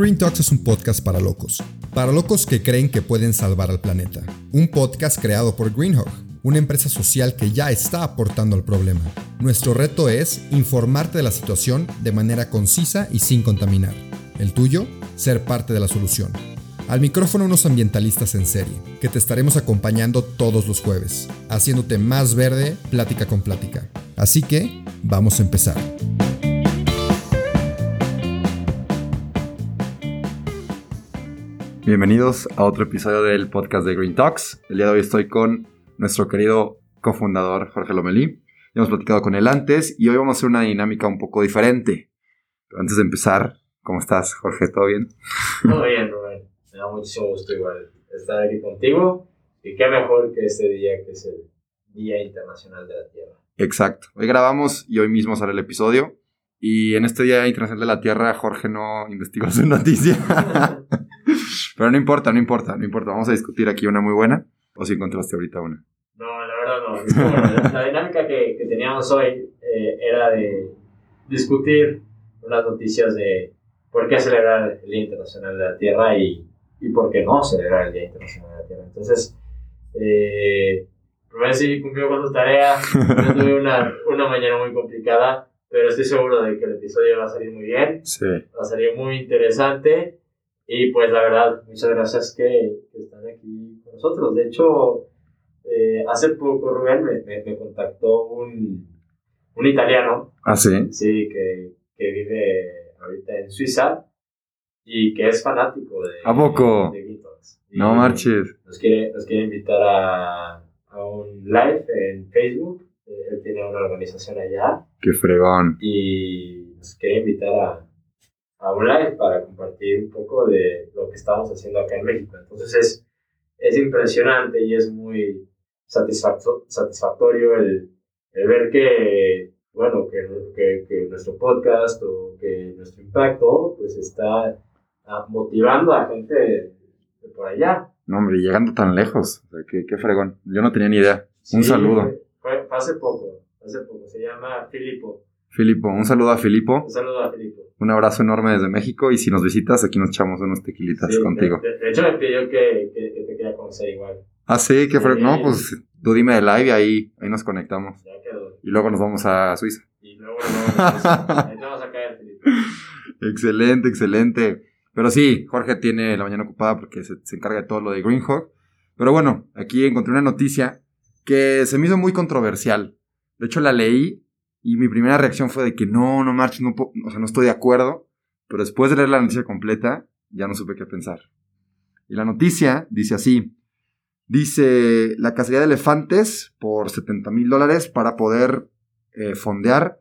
Green Talks es un podcast para locos. Para locos que creen que pueden salvar al planeta. Un podcast creado por Greenhawk, una empresa social que ya está aportando al problema. Nuestro reto es informarte de la situación de manera concisa y sin contaminar. El tuyo, ser parte de la solución. Al micrófono unos ambientalistas en serie, que te estaremos acompañando todos los jueves, haciéndote más verde plática con plática. Así que, vamos a empezar. Bienvenidos a otro episodio del podcast de Green Talks. El día de hoy estoy con nuestro querido cofundador Jorge Lomelí. Ya hemos platicado con él antes y hoy vamos a hacer una dinámica un poco diferente. Pero antes de empezar, ¿cómo estás, Jorge? ¿Todo bien? Todo bien, Rubén. Me da muchísimo gusto igual estar aquí contigo. Y qué mejor que este día que es el Día Internacional de la Tierra. Exacto. Hoy grabamos y hoy mismo sale el episodio. Y en este Día Internacional de la Tierra, Jorge no investigó su noticia. Pero no importa, no importa, no importa. Vamos a discutir aquí una muy buena. ¿O si encontraste ahorita una? No, la verdad no. la, la dinámica que, que, teníamos hoy eh, era de discutir unas noticias de por qué celebrar el Día Internacional de la Tierra y, y por qué no celebrar el Día Internacional de la Tierra. Entonces, eh, Rubén sí cumplió con su tarea. Yo tuve una, una mañana muy complicada, pero estoy seguro de que el episodio va a salir muy bien. Sí. Va a salir muy interesante. Y pues la verdad, muchas gracias que, que están aquí con nosotros. De hecho, eh, hace poco Rubén me, me, me, contactó un, un italiano. ¿Ah, sí? Sí, que, que vive ahorita en Suiza y que es fanático de, ¿A poco? de Beatles. Y No marches. Nos quiere, nos quiere invitar a, a un live en Facebook. Él tiene una organización allá Qué fregón. y nos quiere invitar a, a un live para compartir un poco de lo que estamos haciendo acá en México. Entonces es, es impresionante y es muy satisfacto- satisfactorio el, el ver que, bueno, que, que, que nuestro podcast o que nuestro impacto pues está ah, motivando a gente de, por allá. No, hombre, llegando tan lejos. O sea, qué, qué fregón. Yo no tenía ni idea. Un saludo. Fue, fue- fue hace poco, hace poco. Se llama Filipo. Filipo, un saludo a Filipo. Un saludo a Filipo. Un abrazo enorme desde México. Y si nos visitas, aquí nos echamos unos tequilitas Sí, contigo. De, hecho, me pidió que, que, que te quería conocer igual. Ah, sí, qué fregón. Sí. No, pues tú dime de live y ahí, ahí nos conectamos. Ya quedó. Y luego nos vamos a Suiza. Y luego, ahí te vamos a caer, Felipe. Excelente, excelente. Pero sí, Jorge tiene la mañana ocupada porque se, se encarga de todo lo de Greenhawk. Pero bueno, aquí encontré una noticia que se me hizo muy controversial. De hecho, la leí y mi primera reacción fue de que no, no marches, no, o sea, no estoy de acuerdo. Pero después de leer la noticia completa, ya no supe qué pensar. Y la noticia dice así. Dice la cacería de elefantes por 70 mil dólares para poder eh, fondear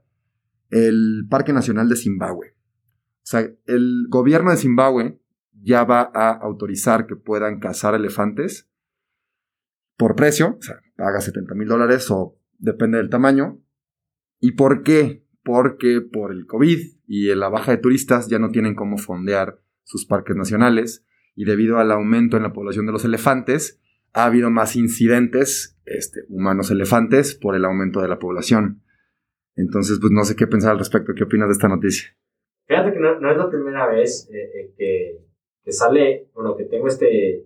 el Parque Nacional de Zimbabue. O sea, el gobierno de Zimbabue ya va a autorizar que puedan cazar elefantes por precio, o sea, paga 70 mil dólares o depende del tamaño. ¿Y por qué? Porque por el COVID y la baja de turistas ya no tienen cómo fondear sus parques nacionales y debido al aumento en la población de los elefantes, ha habido más incidentes este, humanos elefantes por el aumento de la población. Entonces, pues no sé qué pensar al respecto. ¿Qué opinas de esta noticia? Fíjate que no, es la primera vez eh, eh, que, sale, bueno, que tengo este,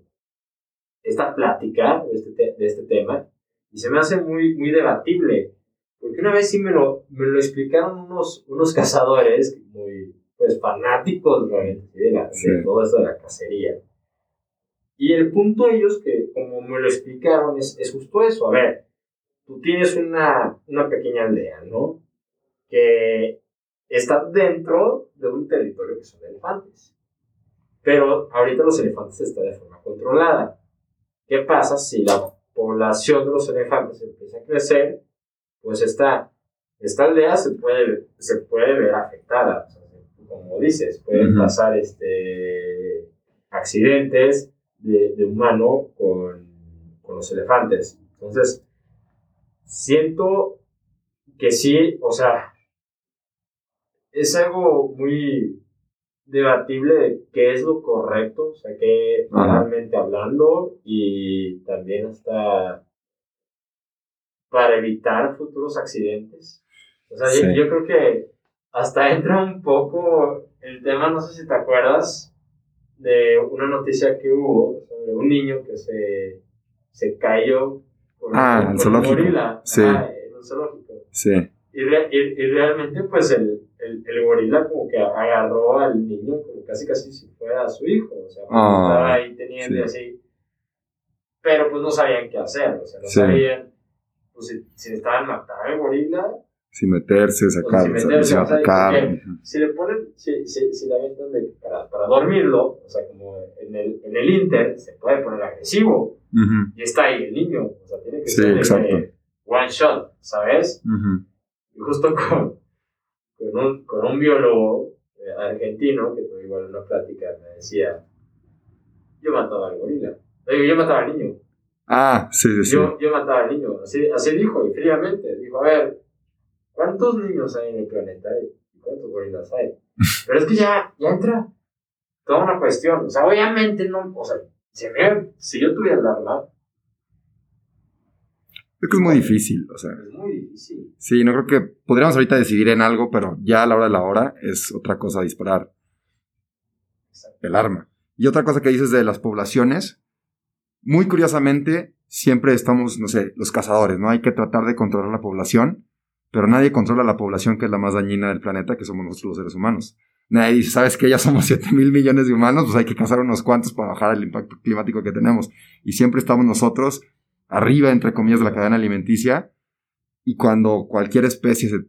esta plática de este, te- de este tema y se me hace muy, muy debatible. Porque una vez sí me lo, me lo explicaron unos, unos cazadores muy pues, fanáticos realmente de, la- de Sí. todo esto de la cacería. Y el punto de ellos, que como me lo explicaron, es, es justo eso. A ver, tú tienes una, una pequeña aldea, ¿no? Que está dentro de un territorio que son elefantes. Pero ahorita los elefantes están de forma controlada. ¿Qué pasa si la población de los elefantes empieza a crecer? Pues esta, esta aldea se puede, se puede ver afectada. O sea, como dices, pueden pasar este, accidentes de, de humano con, con los elefantes. Entonces, siento que sí, o sea, es algo muy debatible de qué es lo correcto, o sea, que moralmente hablando y también hasta para evitar futuros accidentes. O sea, yo- Sí. yo, creo que hasta entra un poco el tema, no sé si te acuerdas, de una noticia que hubo sobre un niño que se, se cayó por, Ah, por zoológico. gorila Sí. ajá, en un zoológico. Sí. Y, re- y- y realmente, pues el, el, el gorila como que agarró al niño como casi casi si fuera su hijo. O sea, Ah, estaba ahí teniendo sí. así. Pero pues no sabían qué hacer. O sea, no Sí. sabían pues, si, si necesitaban matar al gorila. Sin meterse, sacar, sin o sea, meterse, se o sea, sacar. porque-. Si le ponen, si, si, si le avientan de- para, para dormirlo, o sea, como en el, en el Inter, se puede poner agresivo. Ujú. Y está ahí el niño. O sea, tiene que Sí, ser exacto. one shot, ¿sabes? Ujú. Y justo con, con, un, con un biólogo eh, argentino que tuve igual una plática, me decía, yo mataba al gorila. Digo, yo mataba al niño. Ah, sí, sí, sí. Yo, yo mataba al niño. Así, así dijo, y fríamente. Dijo, a ver, ¿cuántos niños hay en el planeta? ¿Y cuántos gorilas hay? Pero es que ya, ya entra toda una cuestión. O sea, obviamente no, o sea, si, me- si yo tuviera el arma, Creo que es muy difícil, o sea. es muy difícil. Sí, no creo que podríamos ahorita decidir en algo, pero ya a la hora de la hora es otra cosa disparar Exacto. el arma. Y otra cosa que dices de las poblaciones, muy curiosamente, siempre estamos, no sé, los cazadores, ¿no? Hay que tratar de controlar la población, pero nadie controla la población que es la más dañina del planeta, que somos nosotros los seres humanos. Nadie dice, ¿sabes que Ya somos 7 mil millones de humanos, pues hay que cazar unos cuantos para bajar el impacto climático que tenemos. Y siempre estamos nosotros arriba, entre comillas, de la cadena alimenticia, y cuando cualquier especie se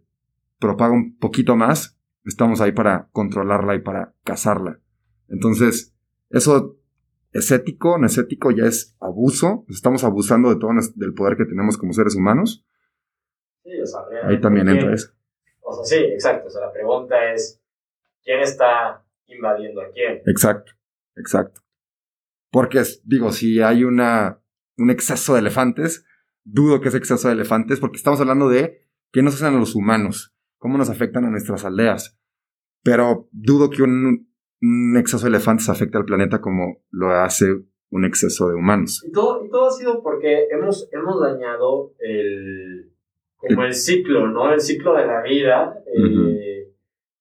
propaga un poquito más, estamos ahí para controlarla y para cazarla. Entonces, eso es ético, no es ético, ya es abuso. Estamos abusando de todo del poder que tenemos como seres humanos. Sí, o sea, Ahí también ¿quién- entra eso. O sea, sí, exacto. O sea, la pregunta es, ¿quién está invadiendo a quién? Exacto, exacto. Porque, digo, si hay una, un exceso de elefantes, dudo que ese exceso de elefantes, porque estamos hablando de qué nos hacen a los humanos, cómo nos afectan a nuestras aldeas. Pero dudo que un, un exceso de elefantes afecte al planeta como lo hace un exceso de humanos. Y todo, y todo ha sido porque hemos, hemos dañado el, como el ciclo, ¿no? El ciclo de la vida. eh,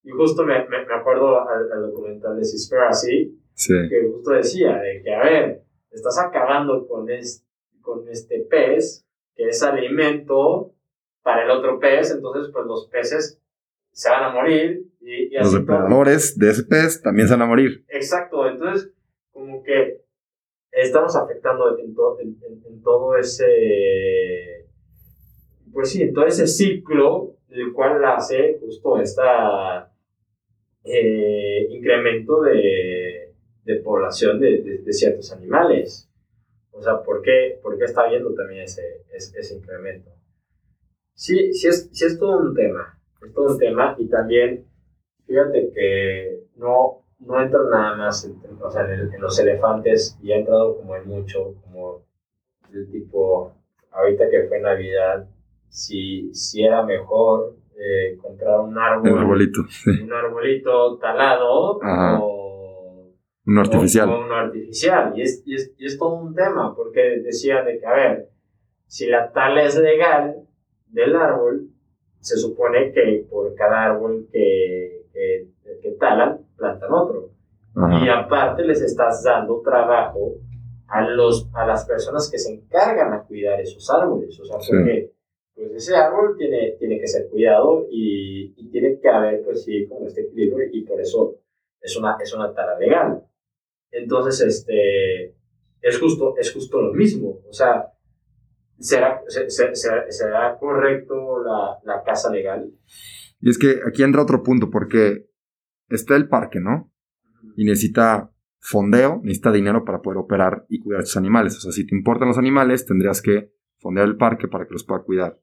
Y justo me, me, me acuerdo al, al documental de Seaspiracy, Sí, que justo decía de que, a ver, estás acabando con, es- con este pez, que es alimento para el otro pez, entonces pues los peces se van a morir y, y los así todo. depredadores de ese pez también se van a morir. Exacto, entonces como que estamos afectando en, to- en- en- en todo ese, pues sí, en todo ese ciclo, el cual hace justo esta eh, incremento de, de población de, de- de ciertos animales. O sea, ¿por qué, por qué está habiendo también ese, ese, ese incremento? Sí, sí es, sí es todo un tema, es todo un tema y también fíjate que no, no entra nada más en, o sea, en, el- en los elefantes y ha entrado como en mucho, como del tipo, ahorita que fue Navidad, si, si era mejor eh, comprar un árbol, El arbolito, sí. un arbolito talado Ajá. o, Uno artificial. o uno artificial. Y es, y, es, y es todo un tema, porque decían de que, a ver, si la tala es legal del árbol, se supone que por cada árbol que, que, que talan, plantan otro. Y Ajá. aparte les estás dando trabajo a, los, a las personas que se encargan a cuidar esos árboles. O sea, Sí. porque pues ese árbol tiene, tiene que ser cuidado y, y tiene que haber, pues sí, como este equilibrio y por eso es una, es una tara legal. Entonces, este, es justo, es justo lo mismo. O sea, ¿será, se- se- será, será correcto la, la casa legal? Y es que aquí entra otro punto, porque está el parque, ¿no? y necesita fondeo, necesita dinero para poder operar y cuidar a sus animales. O sea, si te importan los animales, tendrías que fondear el parque para que los pueda cuidar.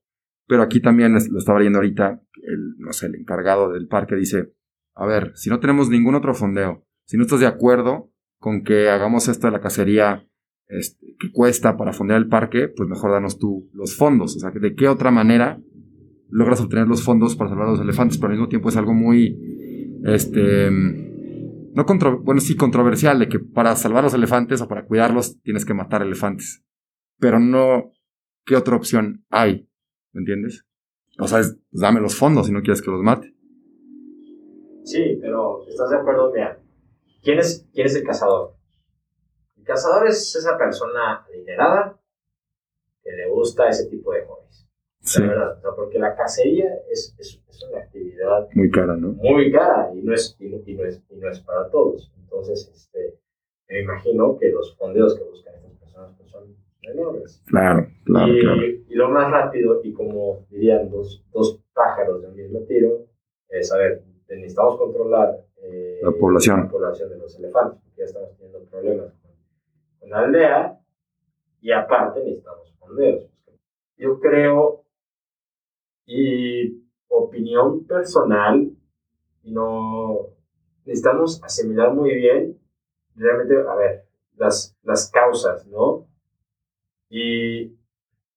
Pero aquí también lo estaba leyendo ahorita, el, no sé, el encargado del parque dice, a ver, si no tenemos ningún otro fondeo, si no estás de acuerdo con que hagamos esto de la cacería este, que cuesta para fondear el parque, pues mejor danos tú los fondos. O sea, ¿de qué otra manera logras obtener los fondos para salvar a los elefantes? Pero al mismo tiempo es algo muy, este, no contro bueno, sí controversial, de que para salvar los elefantes o para cuidarlos tienes que matar elefantes. Pero no, ¿qué otra opción hay? ¿Me entiendes? O sea, es, pues dame los fondos si no quieres que los mate. Sí, pero ¿estás de acuerdo? Mira, ¿quién es, ¿quién es el cazador? El cazador es esa persona adinerada que le gusta ese tipo de hobbies. Sí. La verdad, o sea, porque la cacería es, es, es una actividad Muy cara, ¿no? muy cara y no es, y y no es, y no es para todos. Entonces, este, me imagino que los fondeos que buscan estas personas pues, son enormes. Claro, claro, y, claro. y lo más rápido, y como dirían dos, dos pájaros de un mismo tiro, es, a ver, necesitamos controlar eh, La población. la población de los elefantes, porque ya estamos teniendo problemas la aldea, y aparte necesitamos fondeos. Yo creo, y opinión personal, no necesitamos asimilar muy bien, realmente, a ver, las, las causas, ¿no? Y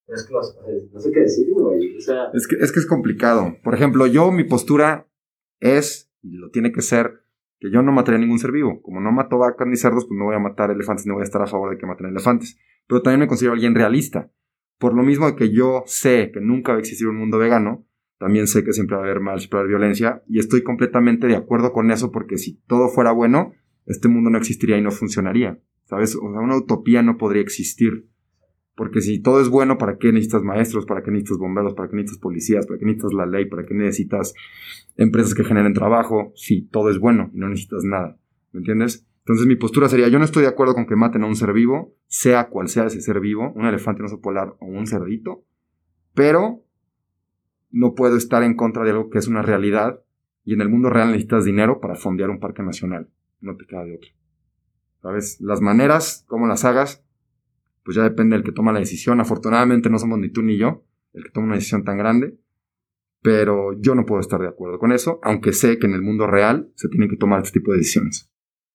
es que no, sé qué decir, güey. O sea, es que es complicado. Por ejemplo, yo, mi postura es, y lo tiene que ser, que yo no mataría ningún ser vivo. Como no mato vacas ni cerdos, pues no voy a matar elefantes, no voy a estar a favor de que maten elefantes. Pero también me considero alguien realista. Por lo mismo que yo sé que nunca va a existir un mundo vegano, también sé que siempre va a haber mal, siempre va a haber violencia, y estoy completamente de acuerdo con eso porque si todo fuera bueno, este mundo no existiría y no funcionaría. ¿Sabes? O sea, una utopía no podría existir. Porque si todo es bueno, ¿para qué necesitas maestros? ¿Para qué necesitas bomberos? ¿Para qué necesitas policías? ¿Para qué necesitas la ley? ¿Para qué necesitas empresas que generen trabajo? Si todo es bueno y no necesitas nada. ¿Me entiendes? Entonces mi postura sería, yo no estoy de acuerdo con que maten a un ser vivo, sea cual sea ese ser vivo, un elefante, un oso polar o un cerdito, pero no puedo estar en contra de algo que es una realidad y en el mundo real necesitas dinero para fondear un parque nacional. No te queda de otra. ¿Sabes? Las maneras, cómo las hagas, pues ya depende del que toma la decisión. Afortunadamente no somos ni tú ni yo el que toma una decisión tan grande, pero yo no puedo estar de acuerdo con eso, aunque sé que en el mundo real se tienen que tomar este tipo de decisiones.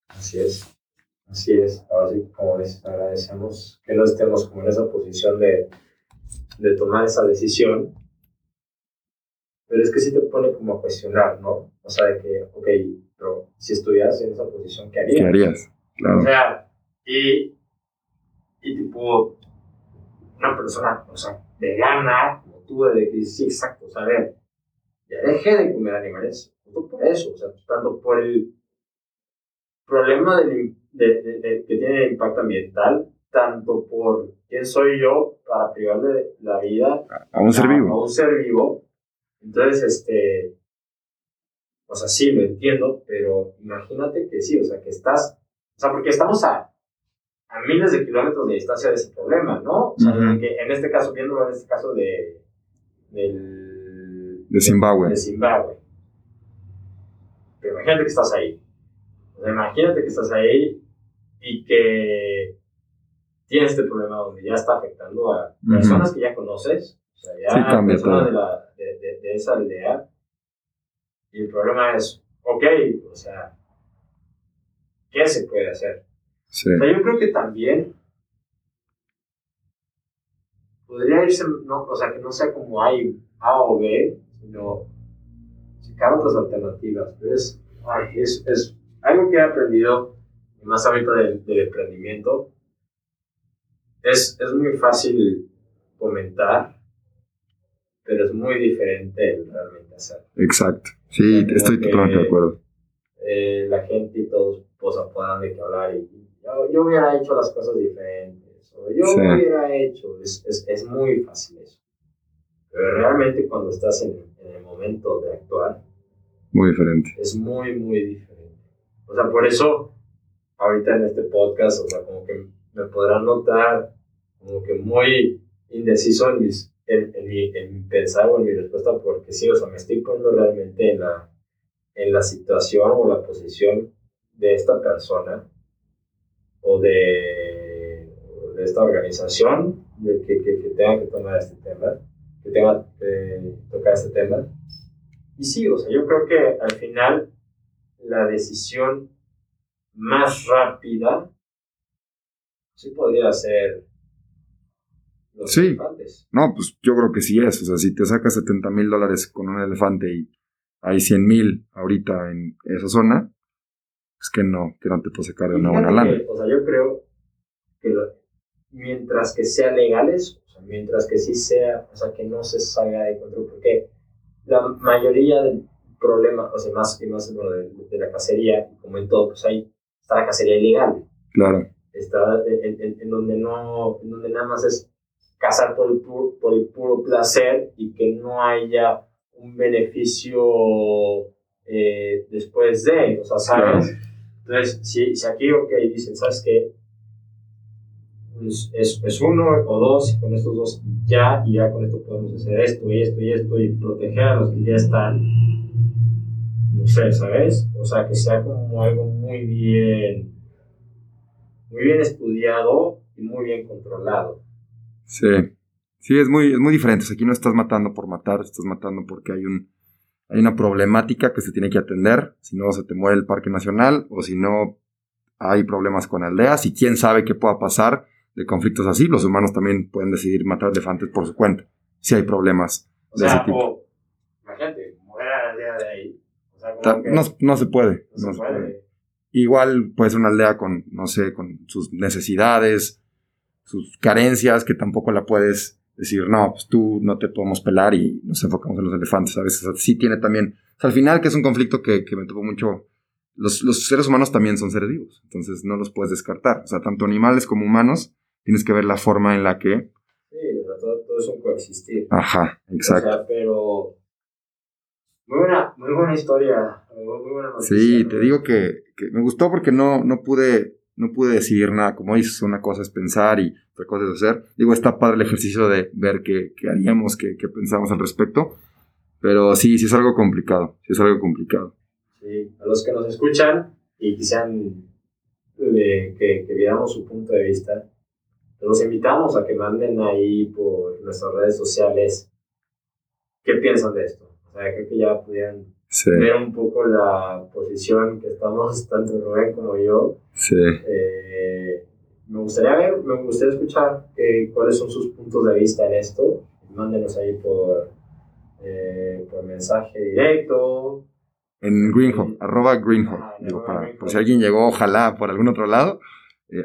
Así es, así es. Ahora sí, como les agradecemos que no estemos como en esa posición de, de tomar esa decisión. Pero es que sí te pone como a cuestionar, ¿no? O sea, de que, ok, pero si estuvieras en esa posición, ¿qué harías? ¿Qué harías? Claro. O sea, y, y tipo, una persona, o sea, vegana, como tú, de que dices, sí, exacto, o sea, a ver, ya dejé de comer animales, tanto por eso, o sea, tanto por el problema del, de, de- de- que tiene el impacto ambiental, tanto por quién soy yo para privarle la vida A un ser vivo. A un ser vivo. Entonces, este, o sea, sí, lo entiendo, pero imagínate que sí, o sea, que estás, o sea, porque estamos a, a miles de kilómetros de distancia de ese problema, ¿no? O sea, que en este caso, viéndolo en este caso de, del, De Zimbabue. de Zimbabue. Pero imagínate que estás ahí. O sea, imagínate que estás ahí y que tienes este problema donde ya está afectando a personas que ya conoces, o sea, ya Sí, cambia personas de, la, de, de- de esa aldea. Y el problema es, ok, o sea, ¿qué se puede hacer? Sí. O sea, yo creo que también podría irse, no, o sea, que no sea como hay A o B, sino checar otras alternativas. Pero es, ay, es, es algo que he aprendido, y más ahorita del, del emprendimiento. Es, es muy fácil comentar, pero es muy diferente el realmente hacer. Exacto. Sí, estoy totalmente de acuerdo. eh, la gente y todos pues, puedan de que hablar y yo, yo hubiera hecho las cosas diferentes o yo Sí. hubiera hecho, es, es, es muy fácil eso. Pero realmente cuando estás en, en el momento de actuar Muy diferente. es muy, muy diferente. O sea, por eso ahorita en este podcast, o sea, como que me podrán notar como que muy indeciso en, mis, en, en mi, en mi pensar o en mi respuesta porque sí, o sea, me estoy poniendo realmente en la, en la situación o la posición de esta persona o de, esta organización de que, que, que tenga que tomar este tema, que tenga que tocar este tema. Y sí, o sea, yo creo que al final la decisión más rápida sí podría ser los Sí. elefantes. No, pues yo creo que sí es. O sea, si te sacas 70 mil dólares con un elefante y hay 100 mil ahorita en esa zona, pues que no, que no te puedo sacar de una buena lana. que, o sea, yo creo que lo- mientras que sean legales, o sea, mientras que sí sea, o sea, que no se salga de control, porque la mayoría del problema, o sea, más y más bueno, de, de la cacería, como en todo, pues hay está la cacería ilegal. Claro. Está en, en- en donde no, en donde nada más es cazar por el, puro, por el puro placer y que no haya un beneficio eh, después de, o sea, ¿sabes? Entonces, si, aquí, ok, dicen, ¿sabes qué? Es, es, es uno o dos, y con estos dos ya, y ya con esto podemos hacer esto y esto y esto, y proteger a los que ya están, no sé, ¿sabes? O sea, que sea como algo muy bien, muy bien estudiado y muy bien controlado. Sí. Sí, es muy, es muy diferente. Aquí no estás matando por matar, estás matando porque hay un hay una problemática que se tiene que atender. Si no, se te muere el Parque Nacional, o si no, hay problemas con aldeas, y quién sabe qué pueda pasar de conflictos así. Los humanos también pueden decidir matar elefantes por su cuenta, si hay problemas O de ese tipo. o, imagínate, mover a la aldea de ahí. O sea, como Ta- que No, no se puede. no no se se puede. puede. Igual puede ser una aldea con, no sé, con sus necesidades, sus carencias, que tampoco la puedes decir, no, pues tú no te podemos pelar y nos enfocamos en los elefantes. A veces sí tiene también, o sea, al final que es un conflicto que, que me tocó mucho, los, los seres humanos también son seres vivos, entonces no los puedes descartar. O sea, tanto animales como humanos, tienes que ver la forma en la que, Sí, o sea, todo, todo es un coexistir. ajá, exacto. O sea, pero. Muy buena, muy buena historia. Muy, buena noticia. Sí, te digo que, que me gustó porque no, no pude no pude decidir nada. Como dices, una cosa es pensar y otra cosa es hacer. Digo, está padre el ejercicio de ver qué, qué haríamos, qué, qué pensamos al respecto. Pero sí, sí es algo complicado. Sí es algo complicado. Sí, a los que nos escuchan y quisieran eh, que, que viéramos su punto de vista, los invitamos a que manden ahí por nuestras redes sociales qué piensan de esto. O sea, creo que ya pudieran Sí, ver un poco la posición que estamos, tanto Rubén como yo. sí. Eh, me gustaría ver, me gustaría escuchar eh, cuáles son sus puntos de vista en esto. Mándenos ahí por, eh, por mensaje directo. En Greenhawk, arroba Greenhawk. Ah, Digo, arroba para, Greenhawk. por si alguien llegó, ojalá, por algún otro lado,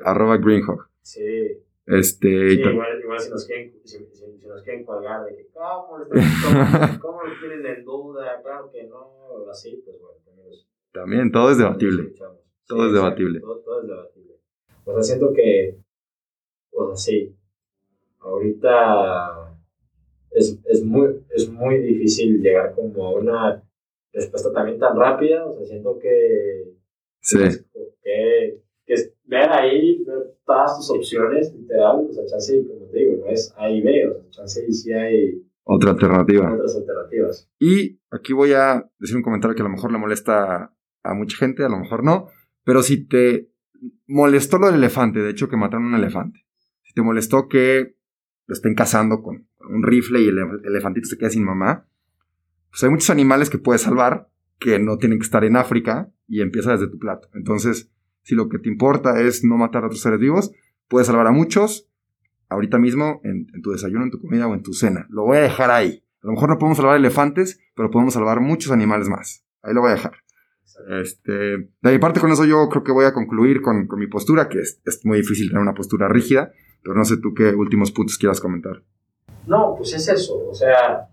arroba Greenhawk. Sí, Este, sí igual, igual si, nos quieren, si, si- si nos quieren colgar de que cómo, lo cómo, lo tienen en duda, claro que no, así, pues bueno, también los- también, todo es debatible. Todo es exacto, debatible. Todo, todo es debatible. O sea, siento que, o sea, sí, ahorita es, es, muy, es muy difícil llegar como a una respuesta también tan rápida. O sea, siento que, Sí, que, que es ver ahí, ver todas tus opciones, literal, o sea, chance, y como te digo, no es A y B, o sea, chance y sí hay otra alternativa. otras alternativas. Y aquí voy a decir un comentario que a lo mejor le molesta a mucha gente, a lo mejor no, pero si te molestó lo del elefante, de hecho que mataron un elefante, si te molestó que lo estén cazando con un rifle y el elef- elefantito se queda sin mamá, pues hay muchos animales que puedes salvar que no tienen que estar en África y empieza desde tu plato. Entonces, si lo que te importa es no matar a otros seres vivos, puedes salvar a muchos ahorita mismo en, en tu desayuno, en tu comida o en tu cena. Lo voy a dejar ahí. A lo mejor no podemos salvar elefantes, pero podemos salvar muchos animales más. Ahí lo voy a dejar. Este, de mi parte con eso yo creo que voy a concluir con, con mi postura, que es, es muy difícil tener una postura rígida, pero no sé tú qué últimos puntos quieras comentar. No, pues es eso. O sea,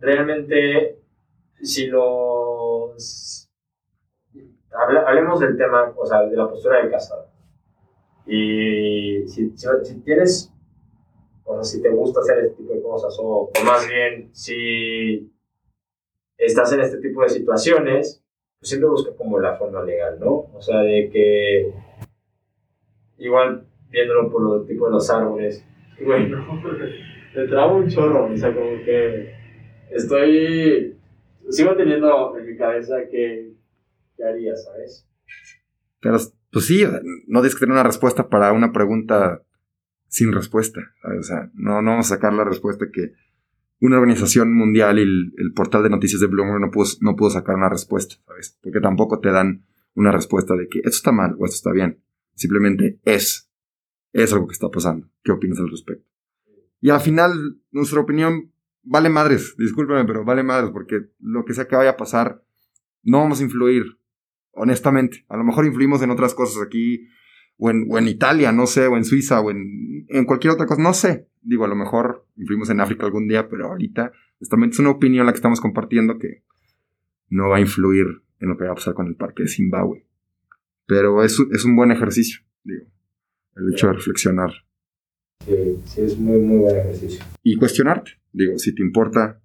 realmente, si los. Hable- hablemos del tema, o sea, de la postura del cazador. Y si, si, si tienes. O sea, si te gusta hacer este tipo de cosas, o, o más bien, si estás en este tipo de situaciones, pues siempre busca como la forma legal, ¿no? O sea, de que. Igual, viéndolo por el tipo de los árboles, bueno, me trabo un chorro, o sea, como que estoy, sigo teniendo en mi cabeza que, ¿qué haría, sabes? Pero, pues sí, no tienes que tener una respuesta para una pregunta sin respuesta. O sea, no, vamos a sacar la respuesta que una organización mundial y el, portal de noticias de Bloomberg no pudo, no pudo sacar una respuesta, ¿sabes? Porque tampoco te dan una respuesta de que esto está mal o esto está bien. Simplemente es. Es algo que está pasando. ¿Qué opinas al respecto? Y al final, nuestra opinión vale madres. Discúlpeme, pero vale madres porque lo que sea que vaya a pasar, no vamos a influir honestamente. A lo mejor influimos en otras cosas aquí, o en, o en Italia, no sé, o en Suiza, o en, en cualquier otra cosa, no sé. Digo, a lo mejor influimos en África algún día, pero ahorita, honestamente, es una opinión la que estamos compartiendo que no va a influir en lo que va a pasar con el parque de Zimbabue. Pero es, es un buen ejercicio, digo, el hecho de reflexionar. Sí, sí, es muy, muy buen ejercicio. Y cuestionarte, digo, si te importa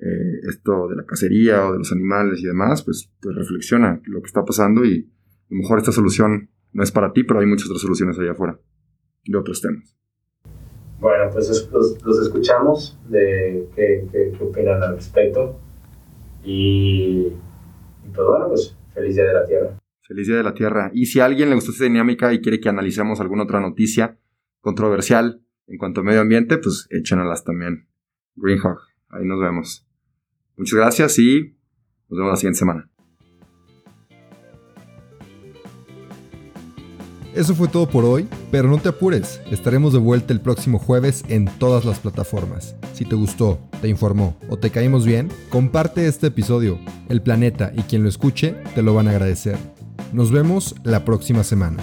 eh, esto de la cacería o de los animales y demás, pues, pues reflexiona lo que está pasando y a lo mejor esta solución no es para ti, pero hay muchas otras soluciones allá afuera de otros temas. Bueno, pues los, los escuchamos de qué, qué, qué, opinan al respecto. Y, y pues bueno, pues feliz Día de la Tierra. Feliz Día de la Tierra. Y si a alguien le gustó esta dinámica y quiere que analicemos alguna otra noticia controversial en cuanto a medio ambiente, pues échenalas también. Greenhawk, ahí nos vemos. Muchas gracias y nos vemos la siguiente semana. Eso fue todo por hoy, pero no te apures, estaremos de vuelta el próximo jueves en todas las plataformas. Si te gustó, te informó o te caímos bien, comparte este episodio. El planeta y quien lo escuche te lo van a agradecer. Nos vemos la próxima semana.